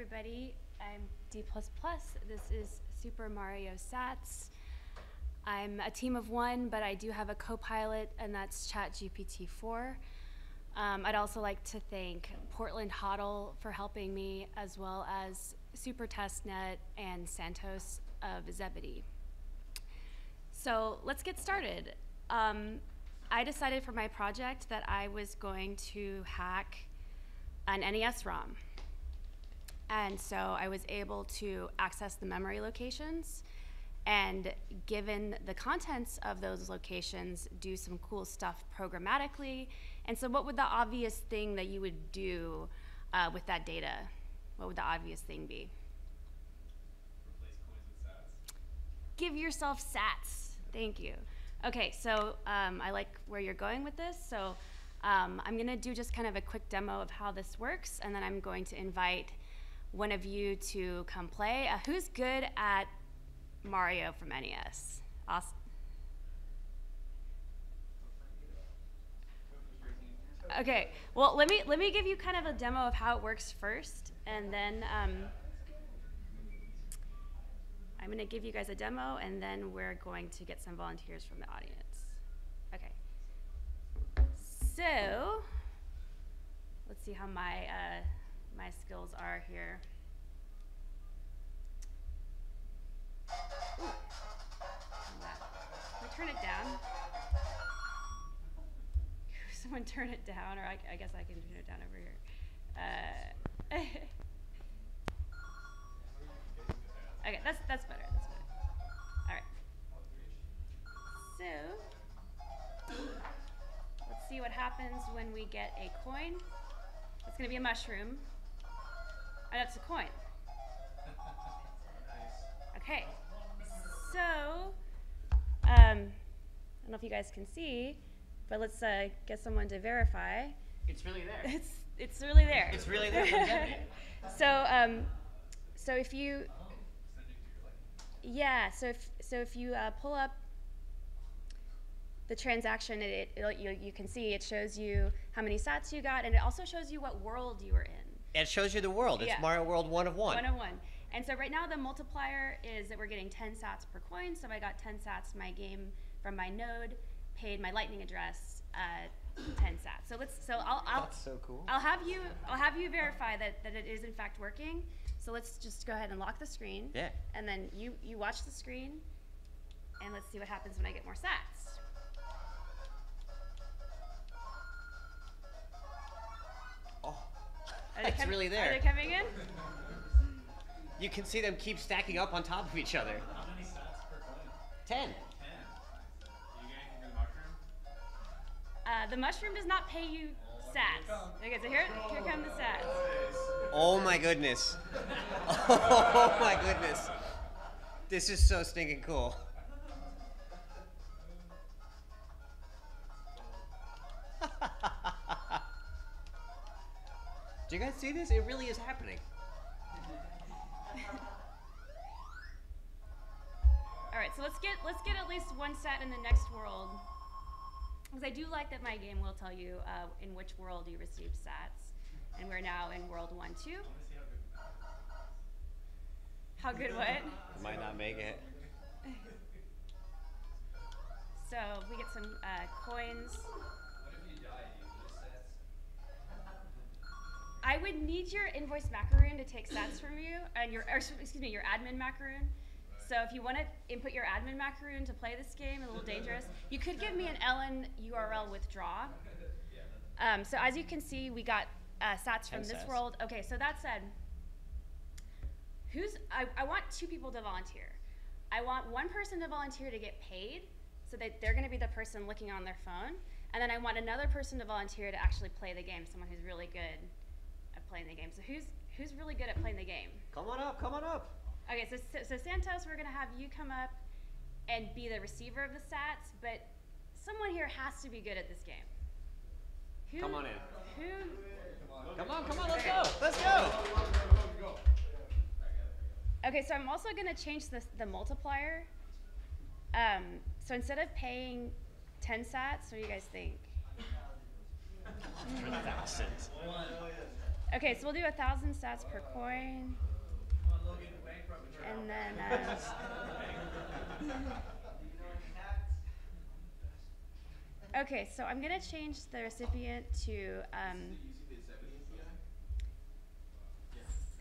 everybody. I'm D++. This is Super Mario Sats. I'm a team of one, but I do have a co-pilot, and that's ChatGPT 4. Um, I'd also like to thank Portland HODL for helping me, as well as Super Testnet and Santos of Zebedee. So let's get started. Um, I decided for my project that I was going to hack an NES ROM. And so I was able to access the memory locations and given the contents of those locations, do some cool stuff programmatically. And so what would the obvious thing that you would do uh, with that data? What would the obvious thing be? Replace coins with sats. Give yourself sats. Thank you. Okay, so um, I like where you're going with this. So um, I'm gonna do just kind of a quick demo of how this works, and then I'm going to invite one of you to come play. Uh, who's good at Mario from NES? Awesome. Okay, well let me let me give you kind of a demo of how it works first, and then um, I'm going to give you guys a demo, and then we're going to get some volunteers from the audience. Okay. So let's see how my uh, my skills are here. Ooh. Can we turn it down? Someone turn it down, or I, I guess I can turn it down over here. Uh, okay, that's that's better. That's better. All right. So let's see what happens when we get a coin. It's gonna be a mushroom. Oh, that's a coin. Okay. So, um, I don't know if you guys can see, but let's uh, get someone to verify. It's really there. It's it's really there. It's really there so um, so if you yeah, so if so if you uh, pull up the transaction, it, it you, you can see it shows you how many sats you got, and it also shows you what world you were in. It shows you the world. It's Yeah. Mario World 1 of 1. One on one. And so right now the multiplier is that we're getting 10 sats per coin. So I got 10 sats my game from my node, paid my lightning address uh, 10 sats. So let's so I'll I'll, That's so cool. I'll have you I'll have you verify that, that it is in fact working. So let's just go ahead and lock the screen. Yeah. And then you you watch the screen and let's see what happens when I get more sats. Are they it's com- really Are there. they coming in? You can see them keep stacking up on top of each other. How many sats per coin? 10. Ten. Do you get anything for the mushroom? Uh, the mushroom does not pay you sats. Okay, so here here come the sats. Oh my goodness. Oh my goodness. This is so stinking cool. Do you guys see this? It really is happening. All right, so let's get let's get at least one set in the next world, because I do like that my game will tell you uh, in which world you received sats, and we're now in world one two. How good what? I Might not make it. So we get some uh, coins. I would need your invoice macaroon to take sats from you, and your or, excuse me, your admin macaroon. So if you want to input your admin macaroon to play this game, a little dangerous. You could give me an LN URL withdraw. Um, so as you can see, we got uh, sats from this world. Okay, so that said, who's I, I want two people to volunteer. I want one person to volunteer to get paid, so that they're going to be the person looking on their phone, and then I want another person to volunteer to actually play the game. Someone who's really good playing the game. So who's who's really good at playing the game? Come on up, come on up. Okay, so, so, so Santos, we're gonna have you come up and be the receiver of the sats, but someone here has to be good at this game. Who, Come on in. Who? Come on, come on, let's go. Let's go. Okay, so I'm also gonna change the the multiplier. Um, so instead of paying 10 sats, what do you guys think? Thousands. Okay, so we'll do a thousand sats per coin. And then, uh, okay, so I'm gonna change the recipient to, um,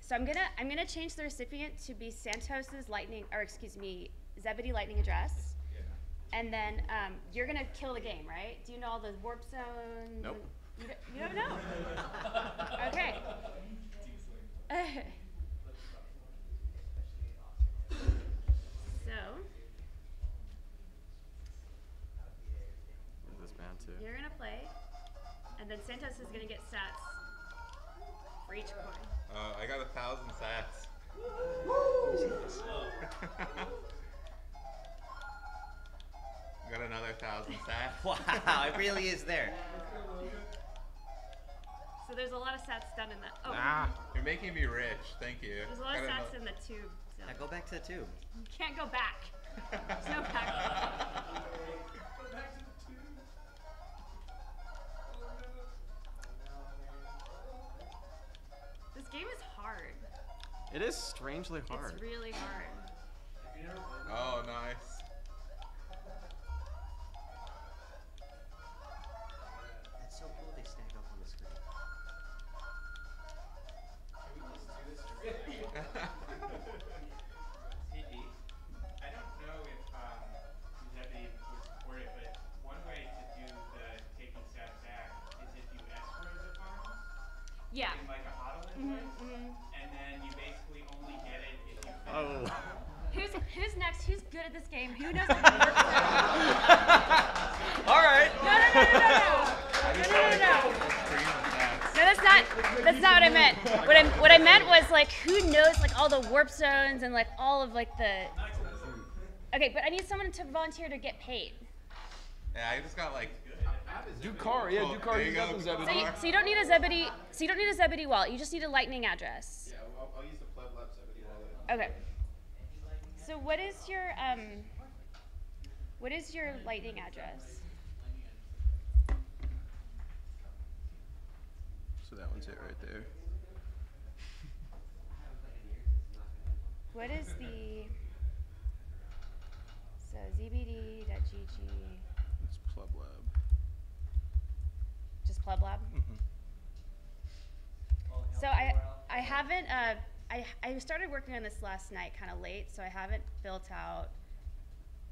so I'm gonna, I'm gonna change the recipient to be Santos's lightning, or excuse me, Zebedee lightning address. And then, um, you're gonna kill the game, right? Do you know all the warp zones? Nope. And- You don't, you don't know? Okay. So, This man too. you're gonna play, and then Santos is gonna get sats for each coin. Uh, I got a thousand sats. got another thousand sats. Wow, it really is there. So there's a lot of sats done in that. Oh, Ah, you're making me rich. Thank you. there's a lot of Got sats in the tube. So Now go back to the tube. you can't go back. There's no back. This game is hard. It is strangely hard. It's really hard. oh, nice. That's not. That's not what I meant. What I what I meant was like, who knows like all the warp zones and like all of like the. Okay, but I need someone to volunteer to get paid. Yeah, I just got like. Do car. Yeah, Oh, do car. You you got go. the So Zebedee. you, so you don't need a Zebedee. So you don't need a Zebedee wallet. You just need a Lightning address. Yeah, I'll, I'll use the Pleb Lab 70 wallet. Okay. So what is your um? What is your Lightning address? So that one's it right there. What is the? So zbd.gg, It's Pleb Lab. just Pleb Lab. So I I haven't uh I I started working on this last night kind of late, so I haven't built out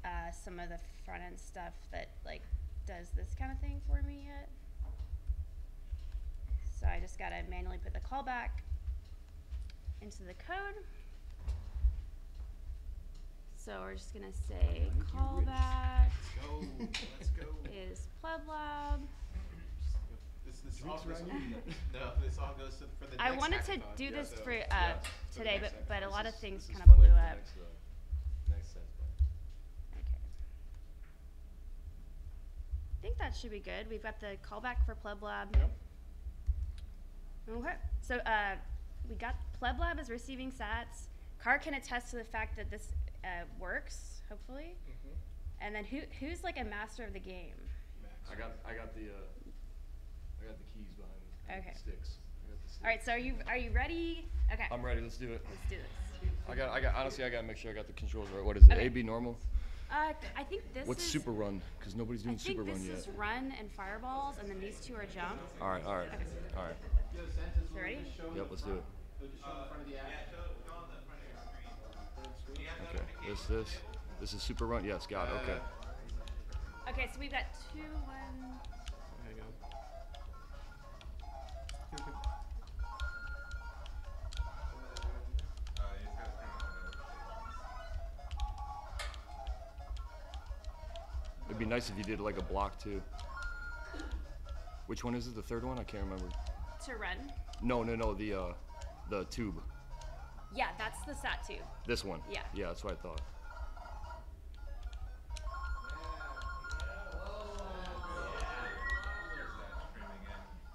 uh, some of the front end stuff that like does this kind of thing for me yet. So I just gotta manually put the callback into the code. So we're just gonna say callback Go, go. is pleblab. This, this all goes, no, this all goes for the I wanted to hackathon. do Yeah, this so- for uh, yeah, today, next but but a lot This of things this is kind of blew for up. next, uh, next Okay. I think that should be good. We've got the callback for PlebLab. Okay. So uh, we got PlebLab is receiving sats. Car can attest to the fact that this uh, works, hopefully. Mm-hmm. And then who who's like a master of the game? Max. I got I got the uh, I got the keys behind got Okay. the sticks. I got the sticks. All right. So are you are you ready? Okay. I'm ready. Let's do it. Let's do this. I got I got honestly I got to make sure I got the controls right. What is it? Okay. A B normal. Uh, I think this What's is. super run? Because nobody's doing super run yet. I think this is run and fireballs, and then these two are jump. All right. All right. Okay. All right. Yo, Santos, You ready? Yep. Let's do it. Just show in front of the app. Okay. This this this is super run. Yes. Got it. Okay. Okay, so we've got two, one. There you go. Uh, you just gotta turn on the notifications. It'd be nice if you did like a block too. Which one is it? The third one? I can't remember. To run. No, no, no. The uh, the tube. Yeah, that's the sat tube. This one. Yeah. Yeah. That's what I thought.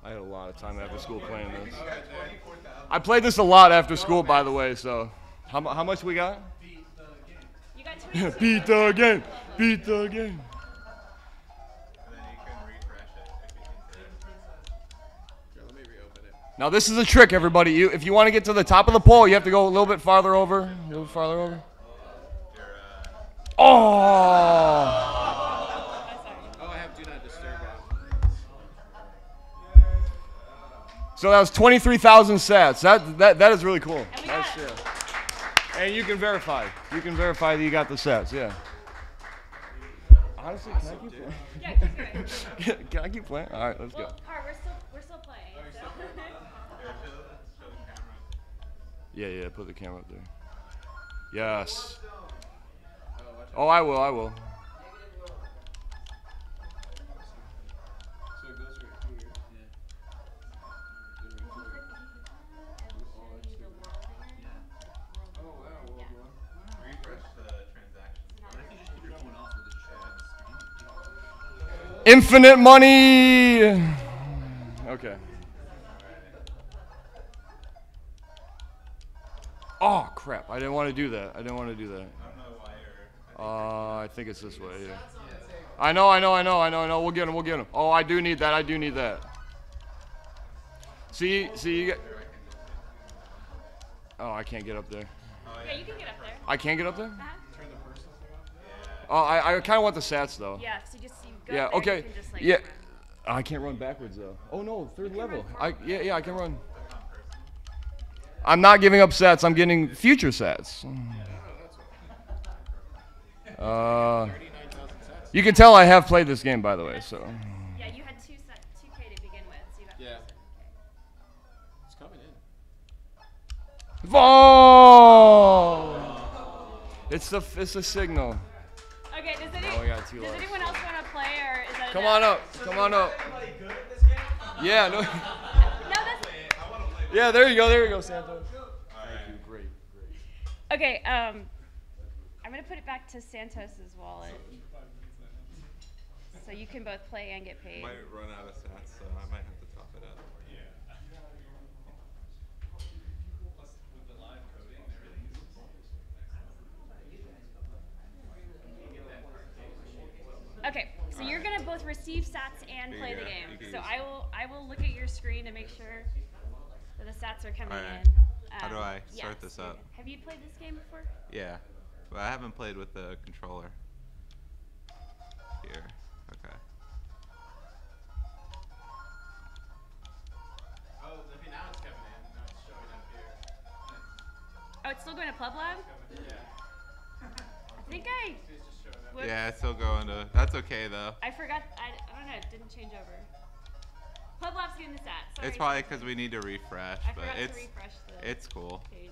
I had a lot of time after school playing this. I played this a lot after school, by the way. So, how, how much we got? You got two. and two. Beat the game. Beat the game. Now this is a trick, everybody. You, if you want to get to the top of the pole, you have to go a little bit farther over. A little bit farther over. Oh! Oh, I have do not disturb. So that was 23,000 sats. That, that, that is really cool. And we That's, got- yeah. And you can verify. You can verify that you got the sats, yeah. Honestly, can I keep playing? Yeah, keep can I keep playing? All right, let's go. Well, Car, we're still we're still playing. So. Yeah, yeah, put the camera up there. Yes. Oh, I will, I will. Infinite money! goes Oh crap! I didn't want to do that. I didn't want to do that. I don't know why. Uh, I think it's this way. Yeah. I know, I know, I know, I know, I know. We'll get him. We'll get him. Oh, I do need that. I do need that. See, see, you get. Oh, I can't get up there. yeah, you can get up there. I can't get up there. Uh-huh. The personal thing off. Oh, I, I kind of want the sats though. Yeah, so just you go Yeah. there, Okay. You can just, like, Yeah. run. I can't run backwards though. Oh no, third level. I yeah yeah I can run. I'm not giving up sets. I'm getting future sets. Uh, you can tell I have played this game by the way. So. Yeah, you had two set, two K to begin with, so you got Yeah. 2K. It's coming in. Oh! It's the it's the signal. Okay, does, any, Oh, we got two does anyone else want to play, or is that Come enough? on up. Come on up. Yeah. No. No, that's Yeah. There you go. There you go, Santos. Thank you. Great. Great. okay. Um, I'm gonna put it back to Santos's wallet, so you can both play and get paid. Might run out of sats, so I might have to top it up. Yeah. Okay, so you're gonna both receive sats and play you the game. So I will I will look at your screen to make sure that the sats are coming Alright. in. How do Um, I start yes. this up? Have you played this game before? Yeah, but I haven't played with the controller. Here, okay. Oh, okay, now it's coming in. Now it's showing up here. Oh, it's still going to Pleb Lab. Yeah. I think I It's just showing up. whoops, Yeah, it's still going to. That's okay though. I forgot. I, I don't know. It didn't change over. Getting the sats. Sorry, It's probably because we need to refresh, I but it's to refresh the it's cool. page.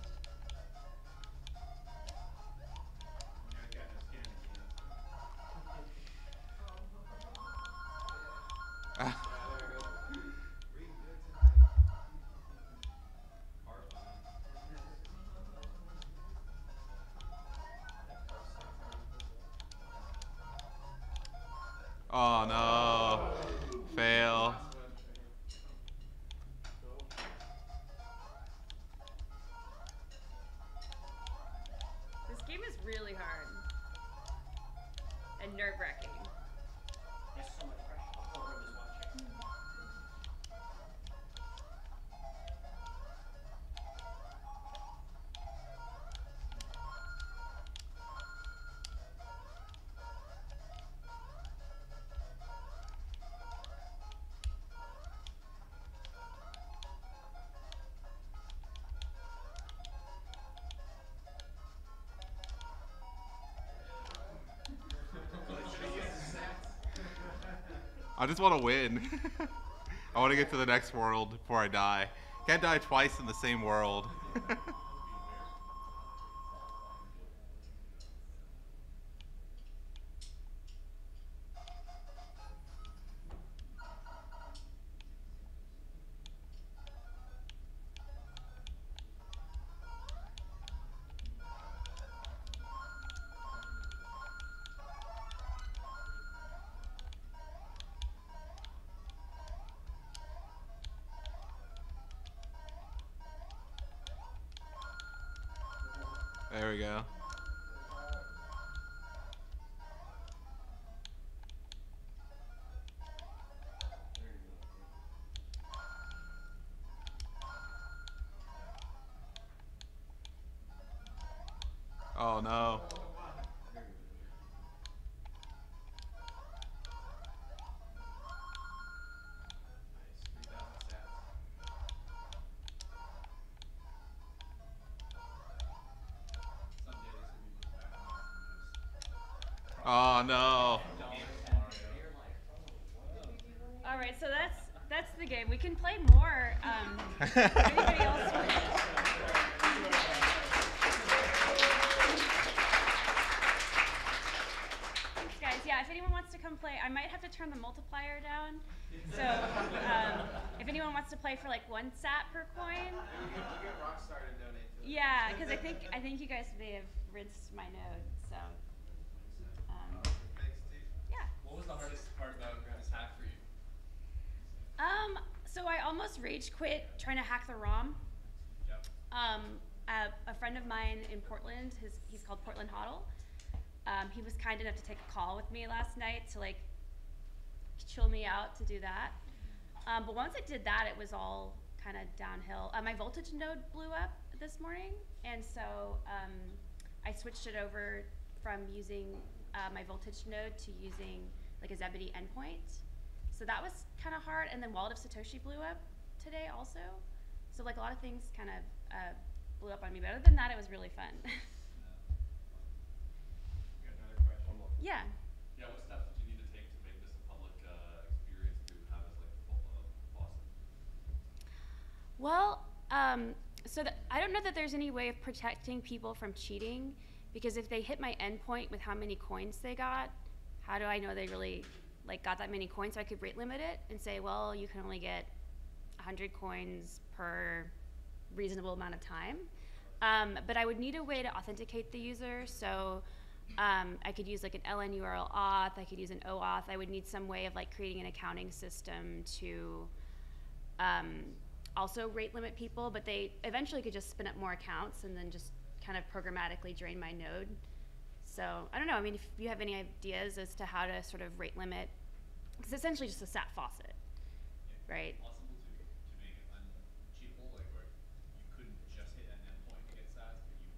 Nerve wracking. I just want to win. I want to get to the next world before I die. Can't die twice in the same world. there we go. Oh no. All right, so that's that's the game. We can play more. Um, anybody else. Thanks, guys. Yeah, if anyone wants to come play, I might have to turn the multiplier down. So, um, if anyone wants to play for like one sat per coin, We'll get Rockstar to donate to it. yeah, because I think I think you guys may have rinsed my node. So, the hardest part about this hack for you? Um, so I almost rage quit trying to hack the ROM. Yep. Um, a, a friend of mine in Portland, his, he's called Portland HODL. Um, he was kind enough to take a call with me last night to like chill me out to do that. Um, but once I did that, it was all kind of downhill. Uh, my voltage node blew up this morning, and so um, I switched it over from using uh, my voltage node to using like a Zebedee endpoint. So that was kind of hard. And then Wallet of Satoshi blew up today also. So like a lot of things kind of uh, blew up on me. But other than that, it was really fun. We got another question. yeah. Yeah, what steps did you need to take to make this a public uh, experience to have as like the full of Boston? Well, um, so th- I don't know that there's any way of protecting people from cheating because if they hit my endpoint with how many coins they got, how do I know they really like got that many coins? So I could rate limit it and say, well, you can only get 100 coins per reasonable amount of time. Um, but I would need a way to authenticate the user. So um, I could use like an LN URL auth. I could use an OAuth. I would need some way of like creating an accounting system to um, also rate limit people, but they eventually could just spin up more accounts and then just kind of programmatically drain my node. So I don't know. I mean, if you have any ideas as to how to sort of rate limit, because essentially just a SAT faucet, right? Possible to, to make it uncheatable, like where you couldn't just hit an endpoint to get sats, but you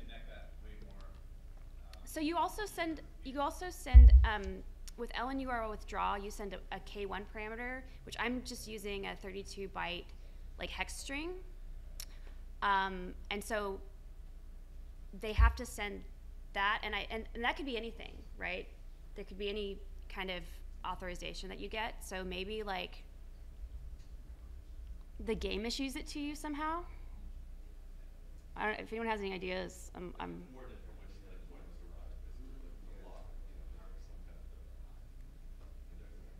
connect that way more. Uh, So you also send you also send um, with LN URL withdraw. You send a, a K1 parameter, which I'm just using a 32 byte like hex string. Um, and so they have to send that, and I and, and that could be anything, right? There could be any kind of authorization that you get. So maybe like the game issues it to you somehow. I don't, if anyone has any ideas, I'm, I'm more different ways that a coin was derived, basically the, the block, you know, there was some kind of index.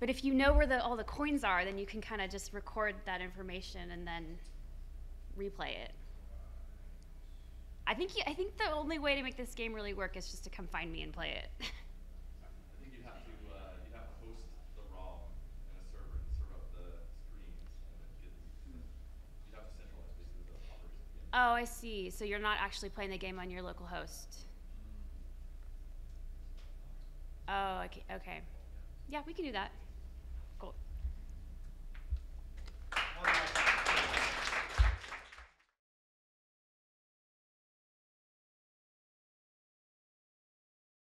But if you know where the, all the coins are, then you can kind of just record that information and then replay it. I think you, I think the only way to make this game really work is just to come find me and play it. I think you'd have to, uh, you'd have to host the ROM in a server and serve up the screens and then get, you'd have to centralize basically the operation of the game. oh, I see. So you're not actually playing the game on your local host. Oh, okay. Okay. Yeah, we can do that.